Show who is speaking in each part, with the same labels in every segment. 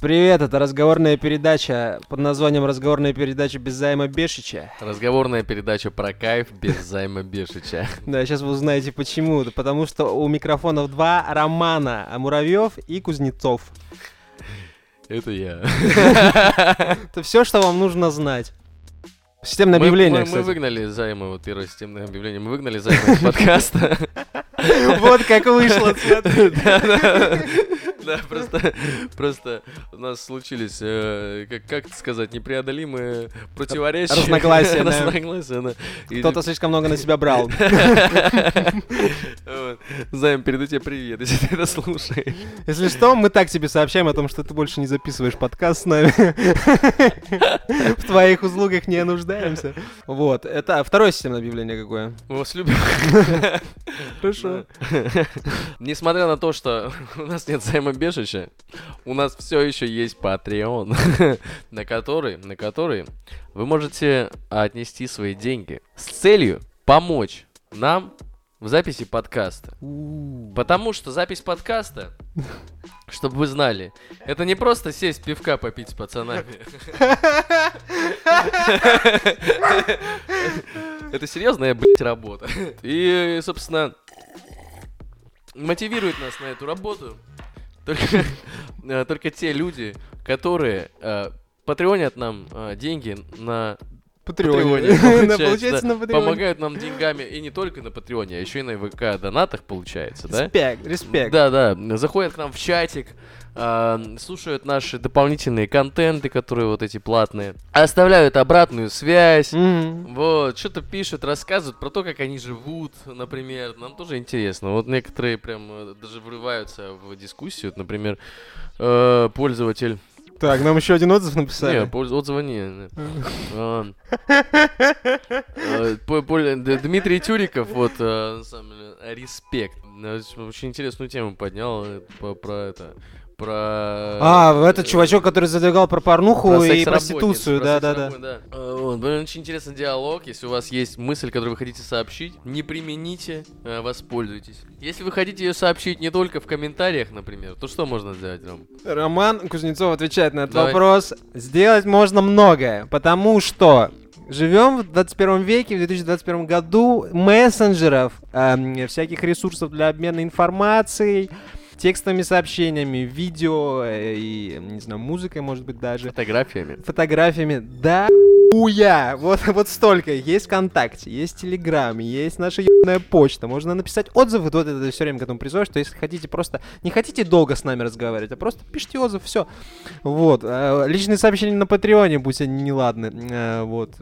Speaker 1: Привет, это разговорная передача под названием «Разговорная передача без займа Бешича».
Speaker 2: Разговорная передача про кайф без займа Бешича.
Speaker 1: Да, сейчас вы узнаете почему. Потому что у микрофонов два Романа, Муравьев и Кузнецов.
Speaker 2: Это я.
Speaker 1: Это все, что вам нужно знать. Системное
Speaker 2: Мы-
Speaker 1: объявление,
Speaker 2: мы, мы
Speaker 1: кстати.
Speaker 2: выгнали займа, вот первое системное объявление, мы выгнали займа из подкаста.
Speaker 1: Вот как вышло.
Speaker 2: Да, просто, просто у нас случились, э, как, как сказать, непреодолимые противоречия.
Speaker 1: Разногласия.
Speaker 2: Разногласия, да.
Speaker 1: Кто-то слишком много на себя брал.
Speaker 2: Займ, передаю тебе привет, если ты это слушаешь.
Speaker 1: Если что, мы так тебе сообщаем о том, что ты больше не записываешь подкаст с нами. В твоих услугах не нуждаемся. Вот. Это второе системное объявление какое?
Speaker 2: Мы вас любим.
Speaker 1: Хорошо.
Speaker 2: Несмотря на то, что у нас нет Займа Бешича, у нас все еще есть Patreon, на который, на который вы можете отнести свои деньги с целью помочь нам в записи подкаста. Потому что запись подкаста, чтобы вы знали, это не просто сесть пивка попить с пацанами. Это серьезная, блядь, работа. И, собственно, мотивирует нас на эту работу только, э, только те люди, которые э, патреонят нам э, деньги на
Speaker 1: Патреоне.
Speaker 2: Патреоне. Получается, да.
Speaker 1: на Патреоне.
Speaker 2: Помогают нам деньгами и не только на Патреоне, а еще и на ВК донатах получается, да?
Speaker 1: Респект, респект.
Speaker 2: Да, да. Заходят к нам в чатик, а, слушают наши дополнительные контенты, которые вот эти платные, оставляют обратную связь.
Speaker 1: Мгм.
Speaker 2: Вот, что-то пишут, рассказывают про то, как они живут, например. Нам тоже интересно. Вот некоторые прям э, даже врываются в дискуссию. Вот, Например, э, пользователь...
Speaker 1: Так, нам еще один отзыв
Speaker 2: Не,
Speaker 1: написали.
Speaker 2: польз- отзыва не. А, э, Дмитрий Тюриков, вот, респект. Очень интересную тему поднял по- про это. Про...
Speaker 1: А, этот чувачок, который задвигал про порнуху
Speaker 2: Про
Speaker 1: и проституцию,
Speaker 2: про
Speaker 1: да-да-да.
Speaker 2: да. Э, Вот, блин, очень интересный диалог. Если у вас есть мысль, которую вы хотите сообщить, не примените, э, воспользуйтесь. Если вы хотите ее сообщить не только в комментариях, например, то что можно сделать, Ром?
Speaker 1: Роман Кузнецов отвечает на этот
Speaker 2: Давай.
Speaker 1: вопрос. Сделать можно многое, потому что живем в 21 веке, в 2021 году мессенджеров, эм, всяких ресурсов для обмена информацией, текстовыми сообщениями, видео э, и, не знаю, музыкой, может быть, даже.
Speaker 2: Фотографиями.
Speaker 1: фотографиями. Да хуя! Вот, вот столько. Есть ВКонтакте, есть Телеграм, есть наша ебаная почта. Можно написать отзывы. Вот это все время к этому призываю, что если хотите просто... Не хотите долго с нами разговаривать, а просто пишите отзыв, все. Вот. э, Личные сообщения на Патреоне, будь они неладны. Э, Вот.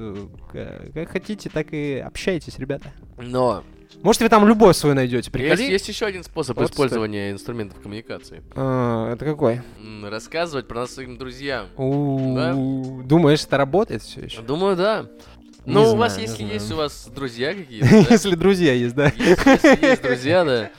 Speaker 1: Как хотите, так и общайтесь, ребята.
Speaker 2: Но
Speaker 1: Может, вы там любовь свою найдете.
Speaker 2: есть,
Speaker 1: Приходи.
Speaker 2: есть еще один способ
Speaker 1: Вот
Speaker 2: использования инструментов коммуникации.
Speaker 1: А, Это какой?
Speaker 2: Рассказывать про нас своим друзьям.
Speaker 1: У, Думаешь, это работает все еще?
Speaker 2: Думаю, да. Ну, у
Speaker 1: знаю,
Speaker 2: вас, если
Speaker 1: знаю.
Speaker 2: есть у вас друзья какие-то, да?
Speaker 1: Если друзья есть, да?
Speaker 2: Если, если есть друзья, да.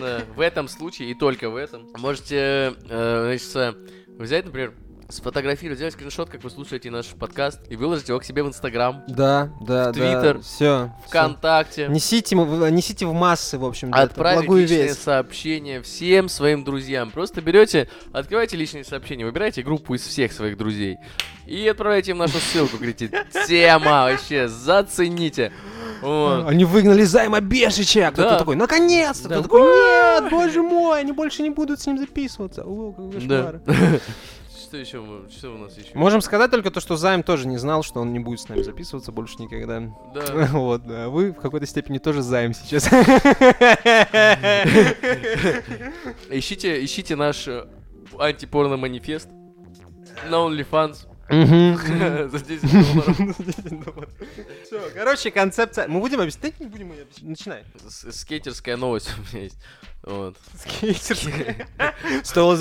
Speaker 2: Да, В этом случае и только в этом. Можете, э, значит, взять, например, сфотографировать, сделать скриншот, как вы слушаете наш подкаст, и выложить его к себе в Инстаграм,
Speaker 1: Да, да,
Speaker 2: В Твиттер,
Speaker 1: Все.
Speaker 2: ВКонтакте.
Speaker 1: Несите, м- в- несите в массы, в общем,
Speaker 2: Отправить личные
Speaker 1: весть.
Speaker 2: сообщения всем своим друзьям. Просто берете, открывайте личные сообщения, выбирайте группу из всех своих друзей и отправляйте им нашу ссылку. Говорите, тема вообще, зацените. Вот.
Speaker 1: Они выгнали займа Бешича. Кто-то
Speaker 2: Да.
Speaker 1: такой, наконец-то.
Speaker 2: Да.
Speaker 1: Кто такой, нет, боже мой, они больше не будут с ним записываться. О, какой
Speaker 2: Да. Что еще? мы- Что у нас еще?
Speaker 1: Можем сказать только то, что Займ тоже не знал, что он не будет с нами записываться больше никогда.
Speaker 2: Да.
Speaker 1: Вот, да. Вы в какой-то степени тоже Займ сейчас.
Speaker 2: Ищите, ищите наш э, антипорно-манифест на OnlyFans за 10 долларов.
Speaker 1: Все, короче, концепция. Мы будем объяснять? Не будем ее объяснять. Начинай.
Speaker 2: Скейтерская новость у меня есть. Вот.
Speaker 1: Скейтерская. Стоило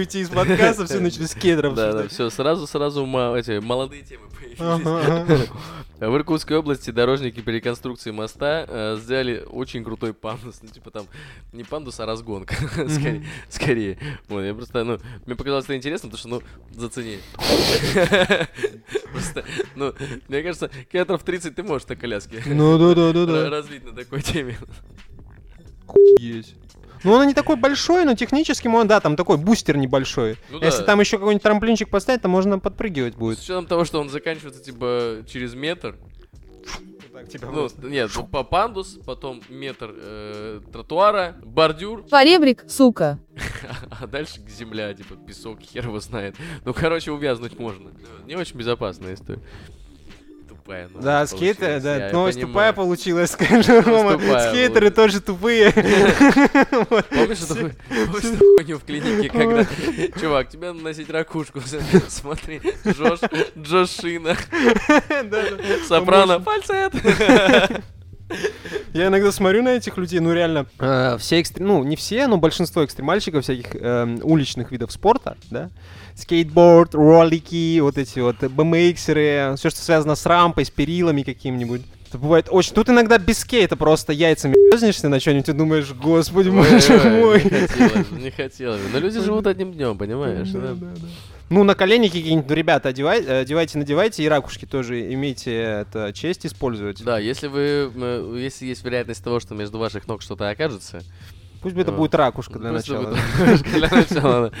Speaker 1: уйти из подкаста, все начали скейтеров
Speaker 2: Да, да,
Speaker 1: обсуждать.
Speaker 2: все, сразу, сразу ма- эти молодые темы появились. В Иркутской области дорожники при реконструкции моста э, сделали очень крутой пандус. Ну, типа там не пандус, а разгонка. Скорее. скорее. Вот, я просто, ну, мне показалось это интересно, потому что, ну, зацени. Просто, ну, мне кажется, километров 30 ты можешь на коляске
Speaker 1: Ну да, да, да, да.
Speaker 2: развить на такой теме.
Speaker 1: Есть. Ну, он не такой большой, но технически он, да, там такой бустер небольшой.
Speaker 2: Ну
Speaker 1: Если
Speaker 2: да.
Speaker 1: там еще какой-нибудь трамплинчик поставить, то можно подпрыгивать
Speaker 2: С
Speaker 1: будет.
Speaker 2: учетом того, что он заканчивается, типа, через метр.
Speaker 1: Так,
Speaker 2: Ну, нет, ну, по пандус, потом метр э, тротуара, бордюр,
Speaker 3: Поребрик, сука.
Speaker 2: а дальше земля, типа, песок, хер его знает. Ну, короче, увязнуть можно. Не очень безопасная история. Тупая новость
Speaker 1: Да, скейтеры, да,
Speaker 2: я
Speaker 1: новость
Speaker 2: понимаю.
Speaker 1: тупая получилась, скажи, Рома.
Speaker 2: тупая
Speaker 1: Скейтеры тоже тупые.
Speaker 2: Помнишь эту хуйню в клинике, когда, чувак, тебе надо носить ракушку, смотри, Джош, Джош Шина,
Speaker 1: Да-да.
Speaker 2: Сопрано, фальцет.
Speaker 1: Я иногда смотрю на этих людей, ну реально, э, все экстр- ну не все, но большинство экстремальщиков всяких эм, уличных видов спорта, да, скейтборд, ролики, вот эти вот BMXеры, все, что связано с рампой, с перилами каким-нибудь. Это бывает очень... Тут иногда без скейта просто яйцами ёзнешься на что-нибудь и думаешь, господи, боже
Speaker 2: Ой, ой,
Speaker 1: мой.
Speaker 2: Не хотелось, бы, не хотелось. бы. Но люди живут одним днем, понимаешь?
Speaker 1: Да?
Speaker 2: да,
Speaker 1: да. Ну, на коленники какие-нибудь, ну, ребята, одевай- э, одевайте, надевайте, и ракушки тоже имейте это честь использовать.
Speaker 2: Да, если вы, э, если есть вероятность того, что между ваших ног что-то окажется,
Speaker 1: Пусть бы это будет ракушка для
Speaker 2: просто
Speaker 1: начала.
Speaker 2: Для начала,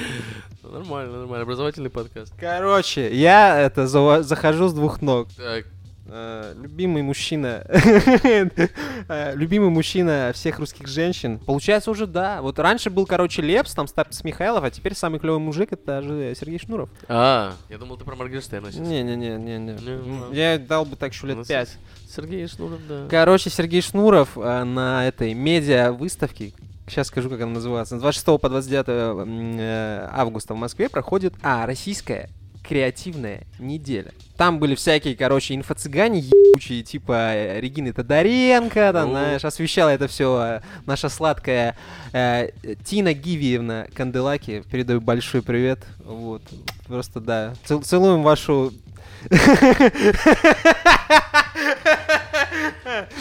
Speaker 2: Нормально, нормально. Образовательный подкаст.
Speaker 1: Короче, я это захожу с двух ног.
Speaker 2: Так,
Speaker 1: любимый мужчина, э, любимый мужчина всех русских женщин. Получается уже да. Вот раньше был, короче, Лепс, там Стас Михайлов, а теперь самый клевый мужик это же Сергей Шнуров.
Speaker 2: А, я думал, ты про Моргенштерна сейчас.
Speaker 1: Не-не-не-не.
Speaker 2: Не, ну,
Speaker 1: Я дал бы так еще
Speaker 2: Ну,
Speaker 1: лет пять.
Speaker 2: Сергей Шнуров, да.
Speaker 1: Короче, Сергей Шнуров э, на этой медиа-выставке, сейчас скажу, как она называется, с 26 по 29 м, э, августа в Москве проходит, а, российская креативная неделя. Там были всякие, короче, инфо-цыгане ебучие, типа э, Регины Тодоренко, там,
Speaker 2: О.
Speaker 1: знаешь, освещала это все наша сладкая э, Тина Гивиевна Канделаки. Передаю большой привет. Вот. Просто, да. Цел- целуем вашу...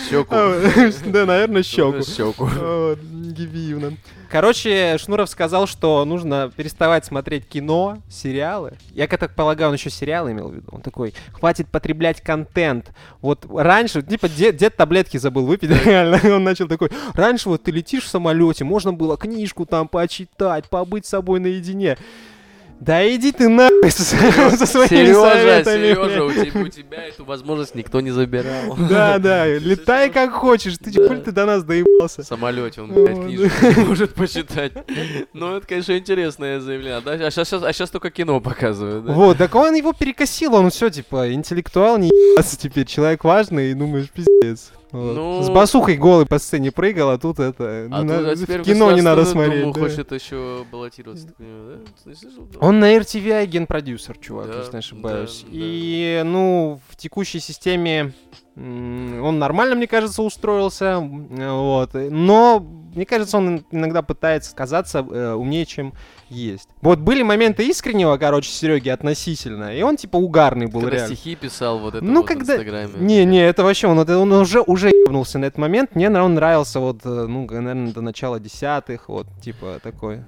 Speaker 2: Щеку.
Speaker 1: Да, наверное, щеку.
Speaker 2: Щеку.
Speaker 1: Гивиевна. Короче, Шнуров сказал, что нужно переставать смотреть кино, сериалы. Я как так полагаю, он еще сериалы имел в виду. Он такой, хватит потреблять контент. Вот раньше, типа, дед, дед таблетки забыл выпить, реально. Он начал такой, раньше вот ты летишь в самолете, можно было книжку там почитать, побыть с собой наедине. Да иди ты нахуй со, со своими
Speaker 2: Сережа,
Speaker 1: советами.
Speaker 2: Сережа, у тебя, у тебя эту возможность никто не забирал.
Speaker 1: Да, да, летай как хочешь. Ты
Speaker 2: Да.
Speaker 1: ты до нас доебался.
Speaker 2: В самолете он, блядь, книжку не может почитать. Ну, это, конечно, интересное заявление. Да? А сейчас, а сейчас только кино показывают, да?
Speaker 1: Вот, так он его перекосил, он все, типа, интеллектуал, не ебаться теперь, человек важный, и думаешь, пиздец. Вот.
Speaker 2: Ну-
Speaker 1: С басухой голый по сцене прыгал, а тут это,
Speaker 2: А
Speaker 1: не
Speaker 2: тут, а теперь
Speaker 1: в кино не надо смотреть.
Speaker 2: Думу
Speaker 1: да.
Speaker 2: хочет еще баллотироваться. ты понимаешь, да? Да.
Speaker 1: Он на RTVI генпродюсер, чувак,
Speaker 2: Да,
Speaker 1: если не ошибаюсь.
Speaker 2: да,
Speaker 1: и, ну, в текущей системе он нормально, мне кажется, устроился. м, Вот. Но, мне кажется, он иногда пытается казаться э, умнее, чем есть. Вот были моменты искреннего, короче, Сереги относительно, и он, типа, угарный был
Speaker 2: Когда
Speaker 1: реально.
Speaker 2: стихи писал вот это
Speaker 1: Ну,
Speaker 2: вот
Speaker 1: когда-
Speaker 2: в Инстаграме.
Speaker 1: Не, не, это вообще, он, он уже, уже ебнулся на этот момент. Мне он нравился вот, э, ну, наверное, до начала десятых, вот, типа, такой.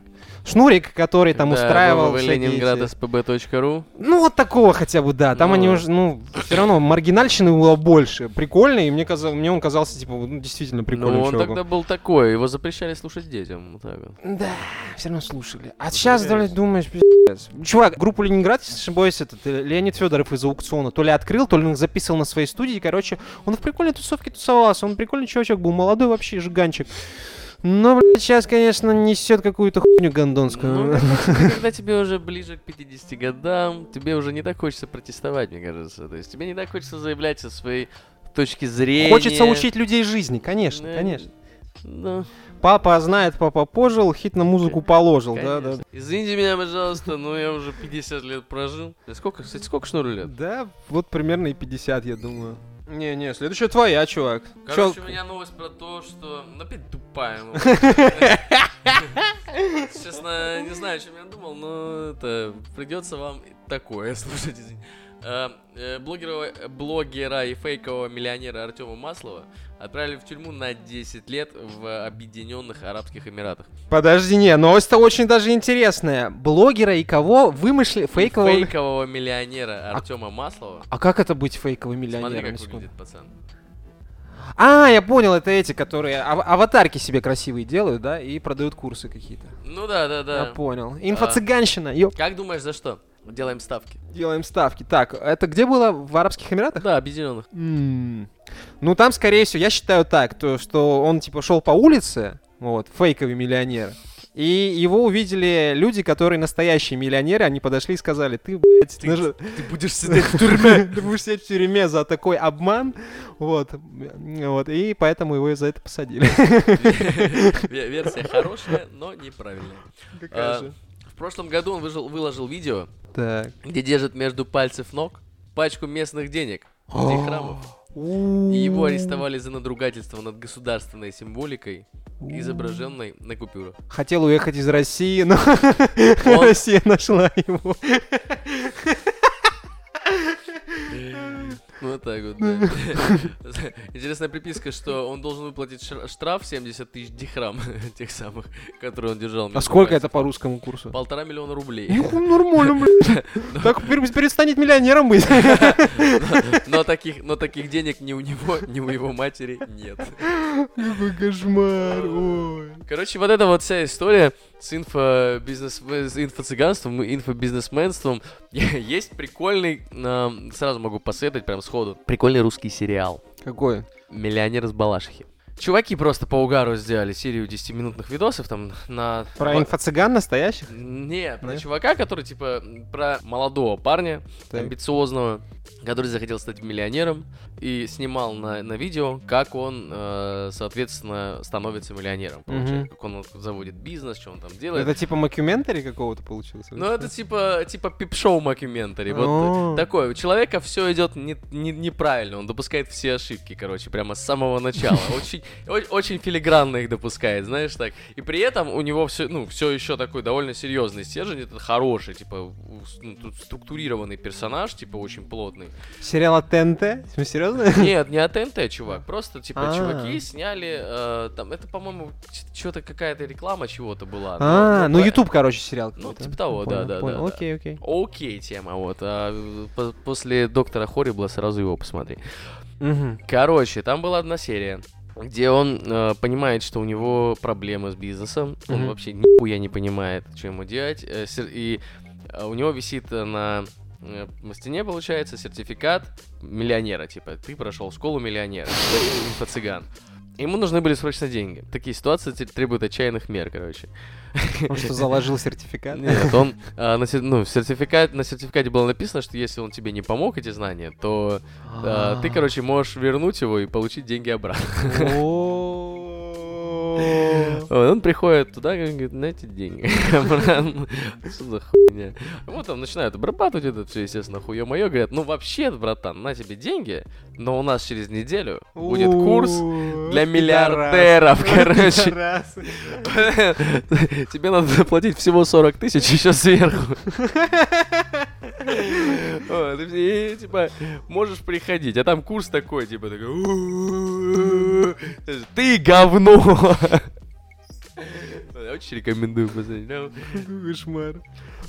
Speaker 1: Шнурик, который там
Speaker 2: Да,
Speaker 1: устраивал
Speaker 2: www.
Speaker 1: всякие
Speaker 2: Ленинград
Speaker 1: эти-
Speaker 2: spb.ru.
Speaker 1: Ну, вот такого хотя бы, да. Там
Speaker 2: Ну,
Speaker 1: они уже, ну, все равно маргинальщины было больше. Прикольно, и мне, казал, мне он казался, типа, ну, действительно прикольным
Speaker 2: Ну, он
Speaker 1: чуваком.
Speaker 2: тогда был такой, его запрещали слушать детям. Вот так вот.
Speaker 1: Да, все равно слушали. А сейчас, блядь, думаешь, пиздец. Чувак, группу Ленинград, если не ошибаюсь, этот э, Леонид Федоров из аукциона то ли открыл, то ли он их записывал на своей студии. Короче, он в прикольной тусовке тусовался. Он прикольный чувачок был, молодой вообще жиганчик. Но, блядь, сейчас, конечно, несет какую-то хуйню
Speaker 2: Ну,
Speaker 1: гондонскую.
Speaker 2: когда, когда тебе уже ближе к 50 годам, тебе уже не так хочется протестовать, мне кажется. То есть тебе не так хочется заявлять о своей точке зрения.
Speaker 1: Хочется учить людей жизни, конечно,
Speaker 2: Да,
Speaker 1: конечно.
Speaker 2: Ну,
Speaker 1: Папа знает, папа пожил, хит на музыку положил, да, да.
Speaker 2: конечно. Извините меня, пожалуйста, но я уже 50 лет прожил. Сколько, кстати, сколько шнуру лет?
Speaker 1: Да, вот примерно и 50, я думаю. Не-не, следующая твоя, чувак.
Speaker 2: Короче,
Speaker 1: Чё-
Speaker 2: у меня новость про то, что... Ну, опять тупая новость. Честно, не знаю, о чем я думал, но это придется вам такое слушать. извини. Э, э, Блогера, блогера и фейкового миллионера Артема Маслова отправили в тюрьму на 10 лет в Объединенных Арабских Эмиратах.
Speaker 1: Подожди, не, новость-то очень даже интересная. Блогера и кого вымышли фейкового...
Speaker 2: Фейкового миллионера Артема Маслова.
Speaker 1: А как это быть фейковым
Speaker 2: Смотри,
Speaker 1: миллионером?
Speaker 2: как
Speaker 1: на секунду?
Speaker 2: выглядит пацан.
Speaker 1: А, я понял, это эти, которые ав- аватарки себе красивые делают, да, и продают курсы какие-то.
Speaker 2: Ну да, да,
Speaker 1: Я
Speaker 2: да.
Speaker 1: понял. Инфо-цыганщина, ёп.
Speaker 2: Как думаешь, за что? Делаем ставки.
Speaker 1: Делаем ставки. Так, это где было? В Арабских Эмиратах?
Speaker 2: Да, объединенных.
Speaker 1: М. Ну, там, скорее всего, я считаю так, то, что он, типа, шел по улице, вот, фейковый миллионер, и его увидели люди, которые настоящие миллионеры, они подошли и сказали, ты, блядь, наж-
Speaker 2: Ты будешь сидеть в тюрьме.
Speaker 1: ты будешь сидеть в тюрьме за такой обман, вот, вот, и поэтому его за это посадили.
Speaker 2: Ве- Версия хорошая, но неправильная.
Speaker 1: Какая
Speaker 2: А,
Speaker 1: же?
Speaker 2: В прошлом году он выжил- выложил видео,
Speaker 1: Так.
Speaker 2: где держит между пальцев ног пачку местных денег, дихрамов. И его арестовали за надругательство над государственной символикой, изображенной на купюрах.
Speaker 1: Хотел уехать из России, но
Speaker 2: Он-
Speaker 1: Россия нашла его.
Speaker 2: Ну, вот так вот, да. Интересная приписка, что он должен выплатить штраф 70 тысяч дихрам, тех самых, которые он держал.
Speaker 1: А сколько это по русскому курсу?
Speaker 2: Полтора миллиона рублей.
Speaker 1: Ну, нормально, блядь. Так пер- перестанет миллионером быть.
Speaker 2: Но таких, но таких денег ни у него, ни у его матери нет.
Speaker 1: Какой кошмар, ой.
Speaker 2: Короче, вот эта вот вся история с инфобизнес, с инфо-цыганством и инфобизнесменством. Есть прикольный, эм, сразу могу посоветовать прям сходу, прикольный русский сериал
Speaker 1: Какой?
Speaker 2: «Миллионер из Балашихи». Чуваки просто по угару сделали серию 10-минутных видосов там на...
Speaker 1: Про
Speaker 2: во-
Speaker 1: инфо-цыган настоящих?
Speaker 2: Нет, про
Speaker 1: Нет?
Speaker 2: чувака, который типа про молодого парня,
Speaker 1: Так.
Speaker 2: амбициозного, который захотел стать миллионером и снимал на, на видео, как он, э, соответственно, становится миллионером. получается.
Speaker 1: Мгм.
Speaker 2: Как он вот заводит бизнес, что он там делает.
Speaker 1: Это типа мокьюментари какого-то получился?
Speaker 2: Ну, это типа, типа Peep Show
Speaker 1: мокьюментари.
Speaker 2: Вот такое. У человека все идет не, не- неправильно. Он допускает все ошибки, короче, прямо с самого начала. Очень, очень филигранно их допускает, знаешь, так. И при этом у него все, ну, все еще такой довольно серьезный стержень. Это хороший, типа, ну, структурированный персонаж, типа, очень плотный.
Speaker 1: Сериал от ТНТ? Серьезно?
Speaker 2: Нет, не от ТНТ, чувак. Просто, типа,
Speaker 1: А.
Speaker 2: чуваки сняли, э, там, это, по-моему, что-то какая-то реклама чего-то была.
Speaker 1: А, ну YouTube, короче, сериал.
Speaker 2: Ну, типа того, да, да, да.
Speaker 1: Окей, окей.
Speaker 2: Окей, тема, вот. А по- после доктора Хоррибла сразу его посмотри. Короче, там была одна серия, где он э, понимает, что у него проблемы с бизнесом. Он
Speaker 1: Мгм.
Speaker 2: вообще нихуя не понимает, что ему делать. э, и э, у него висит э, на э, на стене, получается, сертификат миллионера. Типа, ты прошел школу миллионера. Инфо-цыган. Ему нужны были срочно деньги. Такие ситуации требуют отчаянных мер, короче.
Speaker 1: Он что, заложил сертификат?
Speaker 2: Нет, он а, на, ну, сертификат, на сертификате было написано, что если он тебе не помог эти знания, то а, ты, короче, можешь вернуть его и получить деньги обратно. Он приходит туда и говорит, на эти деньги. обратно». Что за хуйня? Вот там начинают обрабатывать это все, естественно, хуе мое. Говорят, ну вообще, братан, на тебе деньги, но у нас через неделю будет курс для миллиардеров, короче. Тебе надо заплатить всего 40 тысяч еще сверху. И, типа, можешь приходить, а там курс такой, типа, такой, «У-у-у, ты говно. Очень рекомендую посмотреть. Ну,
Speaker 1: кошмар.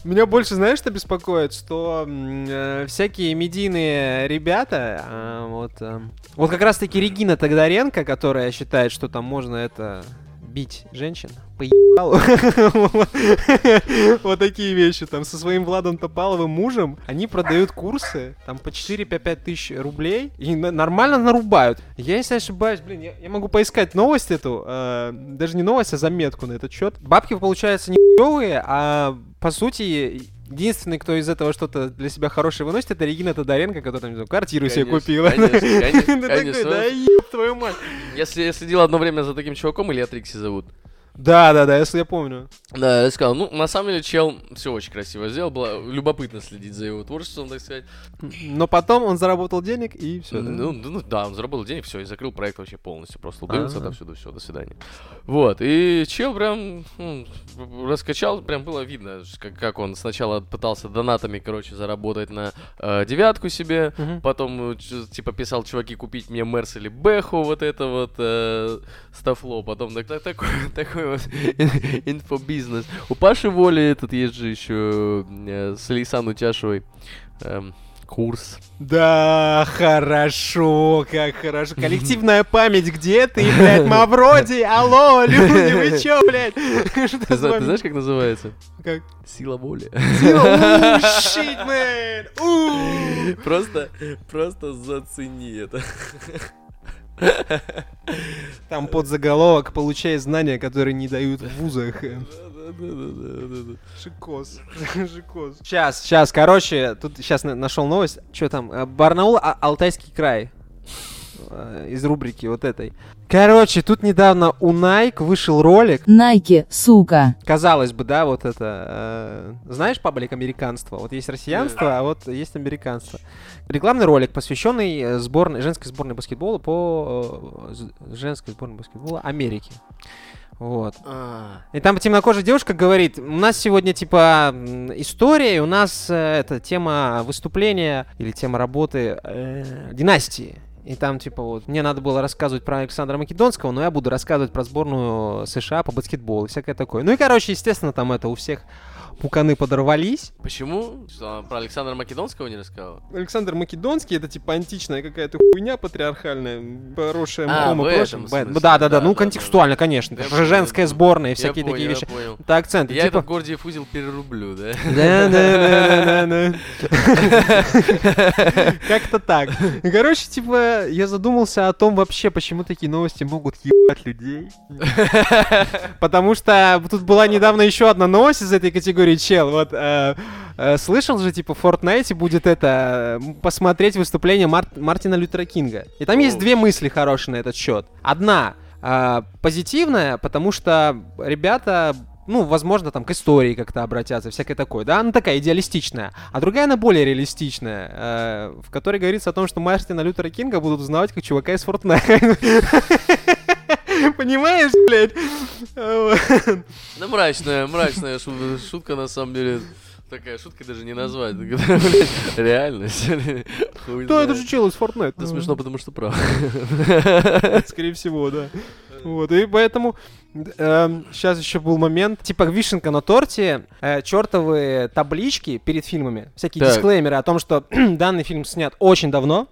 Speaker 1: Меня больше, знаешь, что беспокоит? Что э, всякие медийные ребята, а, вот, э, вот как раз-таки Регина Тогдаренко, которая считает, что там можно это бить женщин, поебалу. Вот такие вещи, там, со своим Владом Топаловым мужем, они продают курсы, там, по 4-5 тысяч рублей, и нормально нарубают. Я, если ошибаюсь, блин, я, могу поискать новость эту, э, даже не новость, а заметку на этот счет. Бабки, получается, не хуёвые, а по сути, единственный, кто из этого что-то для себя хорошее выносит, это Регина Тодоренко, которая, там, квартиру себе
Speaker 2: Конечно,
Speaker 1: купила.
Speaker 2: конечно, конечно,
Speaker 1: да еб твою мать.
Speaker 2: Если я следил одно время за таким чуваком, или Трикси зовут.
Speaker 1: Да, да, да, если я помню.
Speaker 2: Да, я сказал, ну, на самом деле, чел все очень красиво сделал, было любопытно следить за его творчеством, так сказать.
Speaker 1: Но потом он заработал денег и все.
Speaker 2: Ну, ну, ну, да, он заработал денег, все, и закрыл проект вообще полностью. Просто удалился отовсюду, все, до свидания. Вот, и чел прям ну, раскачал, прям было видно, как, как он сначала пытался донатами, короче, заработать на э, девятку себе,
Speaker 1: Мгм.
Speaker 2: потом, э, типа, писал, чуваки, купить мне Мерс или Бэху, вот это вот, э, стафло, потом так, так- такой, такой инфобизнес. У Паши Воли этот есть же еще э, с Лейсан Утяшевой. эм, Курс.
Speaker 1: Да, хорошо, как хорошо. Коллективная память, где ты, блядь, Мавроди? Алло, люди, вы чё, блядь?
Speaker 2: Ты, знаешь, как называется?
Speaker 1: Как?
Speaker 2: Сила воли.
Speaker 1: Оу.
Speaker 2: Просто, просто зацени это.
Speaker 1: Там под заголовок «Получай знания, которые не дают в вузах». Шикос. Шикос. Сейчас, сейчас, короче, тут сейчас нашел новость. Что там? Барнаул, А- Алтайский край. Э, Из рубрики вот этой. Короче, тут недавно у Nike вышел ролик.
Speaker 3: Найки, сука.
Speaker 1: Казалось бы, да, вот это. э, знаешь паблик американства? Вот есть россиянство, а вот есть американство. Рекламный ролик, посвященный сборной, женской сборной баскетбола по э, женской сборной баскетбола Америки. Вот.
Speaker 2: А,
Speaker 1: И там темнокожая девушка говорит, у нас сегодня типа история, и у нас э, это тема выступления или тема работы э, династии. И там типа вот мне надо было рассказывать про Александра Македонского, но я буду рассказывать про сборную США по баскетболу и всякое такое. Ну и короче, естественно, там это у всех пуканы подорвались.
Speaker 2: Почему? Что, про Александра Македонского не рассказала?
Speaker 1: Александр Македонский это типа античная какая-то хуйня патриархальная, поросшая
Speaker 2: А,
Speaker 1: мхом
Speaker 2: в этом.
Speaker 1: Да, да, да,
Speaker 2: Да,
Speaker 1: ну
Speaker 2: да,
Speaker 1: контекстуально, конечно.
Speaker 2: Я понял,
Speaker 1: женская
Speaker 2: я
Speaker 1: сборная всякие
Speaker 2: понял,
Speaker 1: такие вещи.
Speaker 2: понял.
Speaker 1: Это акценты.
Speaker 2: Я
Speaker 1: типа...
Speaker 2: этот Гордиев узел перерублю, да?
Speaker 1: Да, да, да, да, да. Как-то так. Короче, типа, я задумался о том вообще, почему такие новости могут ебать людей. Потому что тут была недавно еще одна новость из этой категории, чел. Вот э, э, слышал же, типа, в Fortnite будет это э, посмотреть выступление Мар- Мартина Лютера Кинга. И там есть две мысли хорошие на этот счет. Одна а, позитивная, потому что ребята ну, возможно, там к истории как-то обратятся, всякое такое, да, она такая идеалистичная. А другая, она более реалистичная, э, в которой говорится о том, что Мартина Лютера Кинга будут узнавать как чувака из Fortnite. Понимаешь, блядь?
Speaker 2: Ну, мрачная, мрачная шу- шутка, на самом деле. Такая шутка даже не назвать. Реальность.
Speaker 1: Да, это же чел из Fortnite.
Speaker 2: Это смешно, потому что прав.
Speaker 1: Скорее всего, да. Вот, и поэтому сейчас еще был момент, типа вишенка на торте, э, чертовые таблички перед фильмами, всякие
Speaker 2: Так.
Speaker 1: дисклеймеры о том, что данный фильм снят очень давно,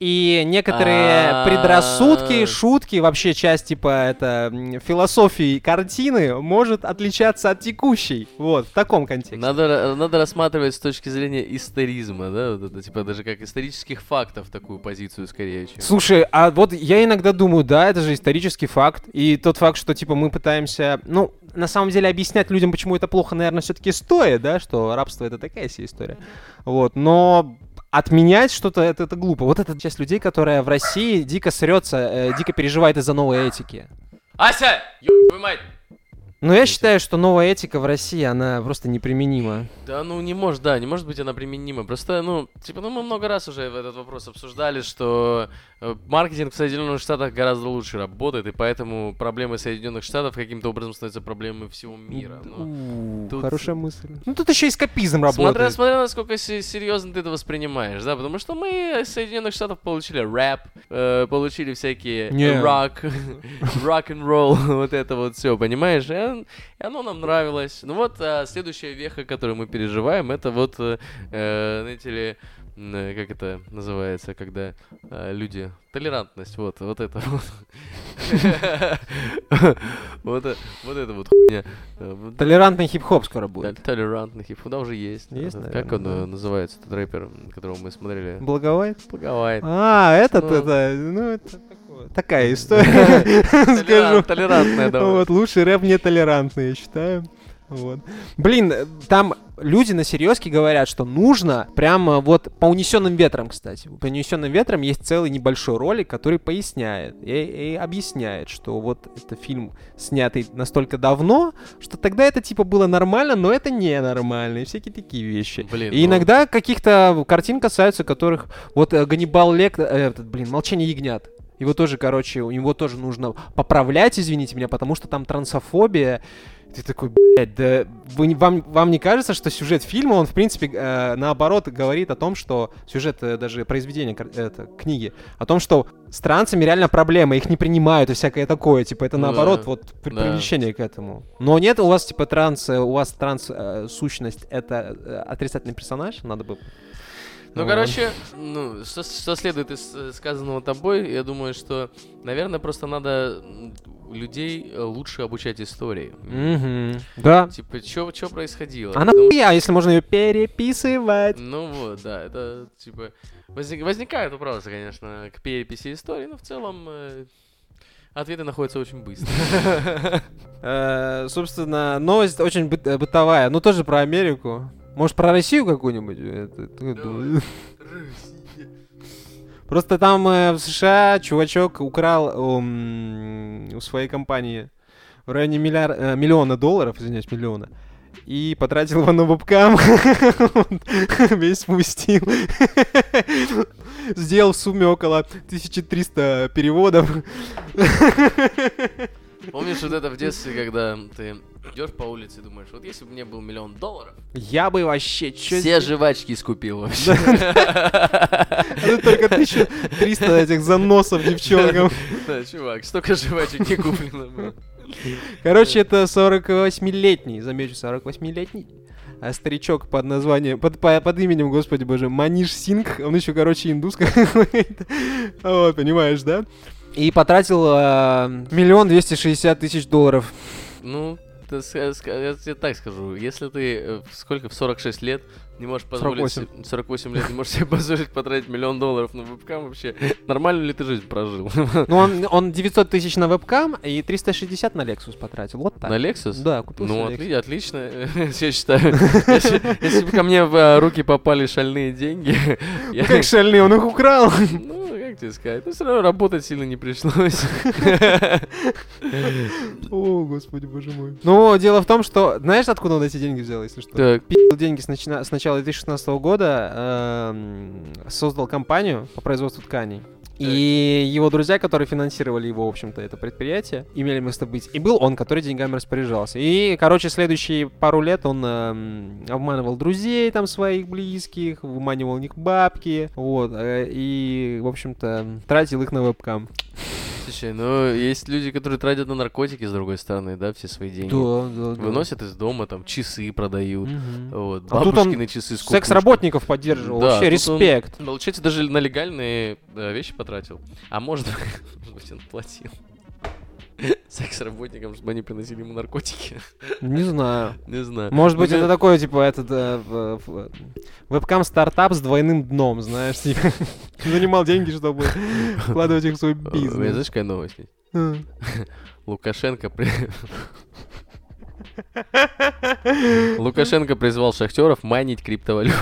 Speaker 1: и некоторые
Speaker 2: А-а-а.
Speaker 1: предрассудки, шутки, вообще часть типа это философии картины может отличаться от текущей. Вот, в таком контексте.
Speaker 2: Надо, надо рассматривать с точки зрения историзма, да, вот это, типа даже как исторических фактов такую позицию скорее, чем...
Speaker 1: Слушай, а вот я иногда думаю, да, это же исторический факт. И тот факт, что типа мы пытаемся, ну, на самом деле объяснять людям, почему это плохо, наверное, все-таки стоит, да, что рабство это такая себе история. Вот, но отменять что-то это, это глупо. Вот эта часть людей, которая в России дико срется, э, дико переживает из-за новой этики.
Speaker 2: Ася! Ёб мать!
Speaker 1: Но я считаю, что новая этика в России, она просто неприменима.
Speaker 2: Да, ну не может, да, не может быть она применима. Просто, ну, типа, ну мы много раз уже этот вопрос обсуждали, что маркетинг в Соединенных Штатах гораздо лучше работает, и поэтому проблемы Соединенных Штатов каким-то образом становятся проблемой всего мира.
Speaker 1: У,
Speaker 2: тут-
Speaker 1: Хорошая мысль. Ну тут еще эскапизм
Speaker 2: Смотря,
Speaker 1: работает.
Speaker 2: смотря насколько се- серьезно ты это воспринимаешь, да, потому что мы из Соединенных Штатов получили рэп, э, получили всякие рок, рок н ролл вот это вот все, понимаешь? И, он- и оно нам нравилось. Ну вот а, следующая веха, которую мы переживаем, это вот, э, э, знаете ли, э, как это называется, когда э, люди толерантность, вот, вот это вот. Вот э- вот это вот хуйня. Э,
Speaker 1: Толерантный хип-хоп скоро
Speaker 2: да,
Speaker 1: будет.
Speaker 2: толерантный хип да, уже есть.
Speaker 1: Есть,
Speaker 2: Как он
Speaker 1: да.
Speaker 2: э, называется, этот рэпер, которого мы смотрели?
Speaker 1: Благовайт?
Speaker 2: Благовайт.
Speaker 1: А, этот,
Speaker 2: Ну.
Speaker 1: это, ну, это такая история, скажу.
Speaker 2: Толерант- Толерантная, давай.
Speaker 1: Вот, лучший рэп нетолерантный, я считаю. Вот. Блин, э, там люди на серьезке говорят, что нужно прямо вот по унесенным ветрам, кстати. По унесенным ветрам есть целый небольшой ролик, который поясняет и, и объясняет, что вот это фильм снятый настолько давно, что тогда это типа было нормально, но это ненормально, и всякие такие вещи.
Speaker 2: Блин,
Speaker 1: И
Speaker 2: ну,
Speaker 1: иногда каких-то картин касаются, которых вот э, Ганнибал Лек, э, этот, блин, Молчание ягнят. Его тоже, короче, у него тоже нужно поправлять, извините меня, потому что там трансофобия. Ты такой, блядь, да вы, вам, вам не кажется, что сюжет фильма, он, в принципе, э, наоборот, говорит о том, что сюжет э, даже произведения, это, книги, о том, что с трансами реально проблема, их не принимают и всякое такое, типа, это
Speaker 2: Ну
Speaker 1: наоборот,
Speaker 2: да,
Speaker 1: вот, при-
Speaker 2: да.
Speaker 1: привлечение к этому. Но нет, у вас, типа, транс, э, у вас транс-сущность, это э, отрицательный персонаж, надо бы
Speaker 2: Ну, короче, ну, что, что следует из э, сказанного тобой, я думаю, что, наверное, просто надо людей э, лучше обучать истории.
Speaker 1: Мгм. Да.
Speaker 2: Типа, что происходило?
Speaker 1: А
Speaker 2: Потому
Speaker 1: нахуя, если можно ее переписывать?
Speaker 2: Ну вот, да, это типа возник- возникают вопросы, конечно, к переписи истории, но в целом э, ответы находятся очень быстро.
Speaker 1: Э, Собственно, новость очень быт- бытовая. Ну, тоже про Америку. Может, про Россию какую-нибудь? Просто там э, в США чувачок украл у своей компании в районе миллиар- э, миллиона долларов, извиняюсь, миллиона, и потратил его на вебкам, весь спустил. Сделал в сумме около 1300 переводов.
Speaker 2: Помнишь вот это в детстве, когда ты идешь по улице и думаешь, вот если бы мне был миллион долларов,
Speaker 1: Я бы вообще чё
Speaker 2: все жвачки скупил вообще.
Speaker 1: А тут только 1300 этих заносов девчонкам.
Speaker 2: Да, чувак, столько жвачек не куплено было.
Speaker 1: Короче, это 48-летний, замечу, 48-летний а старичок под названием, под, по- под именем, господи боже, Маниш Сингх, он еще, короче, индус какой-то. Вот, понимаешь, да? И потратил а, миллион двести шестьдесят тысяч долларов.
Speaker 2: Ну, так скажу, если ты э, сколько, в 46 лет не можешь позволить...
Speaker 1: 48.
Speaker 2: се- 48 лет не можешь себе позволить потратить миллион долларов на вебкам вообще, нормально ли ты жизнь прожил?
Speaker 1: Ну, он, он 900 тысяч на вебкам и 360 на Lexus потратил, вот так.
Speaker 2: На Lexus?
Speaker 1: Да, купил
Speaker 2: Ну, отли- отлично, я считаю. Если бы ко мне в э, руки попали шальные деньги, я-
Speaker 1: Как шальный, он их украл.
Speaker 2: Ну, как тебе сказать, ну, все равно работать сильно не пришлось.
Speaker 1: О, господи, боже мой. Ну, дело в том, что... Знаешь, откуда он эти деньги взял, если что?
Speaker 2: Так,
Speaker 1: пил деньги с, начина- с начала 2016 года, эм, создал компанию по производству тканей. И его друзья, которые финансировали его, в общем-то, это предприятие, имели место быть. И был он, который деньгами распоряжался. И, короче, следующие пару лет он эм, обманывал друзей там своих близких, выманивал у них бабки, вот, э, и, в общем-то, тратил их на вебкам.
Speaker 2: Слушай, ну, есть люди, которые тратят на наркотики, с другой стороны, да, все свои деньги.
Speaker 1: Да, да, да.
Speaker 2: Выносят из дома, там, часы продают.
Speaker 1: Мгм.
Speaker 2: Вот,
Speaker 1: А
Speaker 2: бабушкины часы с.
Speaker 1: Секс-работников поддерживал,
Speaker 2: Да,
Speaker 1: вообще
Speaker 2: тут он-
Speaker 1: респект.
Speaker 2: Получается, даже на легальные э, вещи потратил. А может, быть, он платил секс-работникам, чтобы они приносили ему наркотики.
Speaker 1: Не знаю.
Speaker 2: Не знаю.
Speaker 1: Может быть, это такое, типа, этот э, в- вебкам-стартап с двойным дном, знаешь, типа, занимал деньги, чтобы вкладывать их в свой бизнес.
Speaker 2: Знаешь, какая новость?
Speaker 1: А.
Speaker 2: Лукашенко при- Лукашенко призвал шахтеров майнить криптовалюту.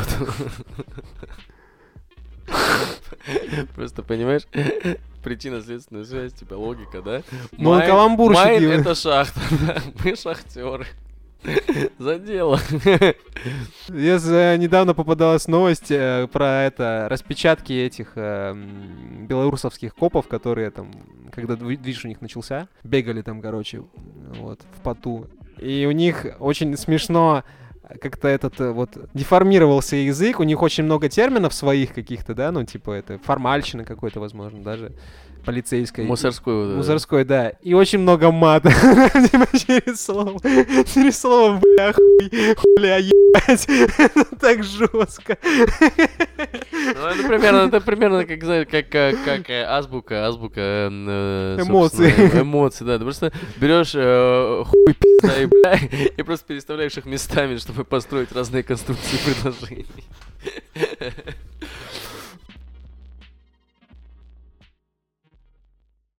Speaker 2: Просто понимаешь, причинно-следственная связь, типа логика, да?
Speaker 1: Ну,
Speaker 2: Mine-
Speaker 1: каламбурщик Mine
Speaker 2: это шахта, мы шахтеры. За дело.
Speaker 1: Я недавно попадалась новость э, про это распечатки этих э, белорусовских копов, которые там, когда дви- движ у них начался, бегали там, короче, вот, в поту. И у них очень смешно как-то этот э, вот деформировался язык, у них очень много терминов своих каких-то, да, ну, типа это формальщина какой-то, возможно, даже полицейской.
Speaker 2: Мусорской. вот.
Speaker 1: Мусорской, да. И очень много мата. Типа через слово. Через слово, бля, хуй, бля, ебать. Так жестко.
Speaker 2: Ну, это примерно, это примерно как, знаешь, как, как, как э, азбука, азбука э,
Speaker 1: Эмоций.
Speaker 2: собственно, Эмоций, да. Ты просто берешь э, хуй, пизда и бля, и просто переставляешь их местами, чтобы построить разные конструкции предложений.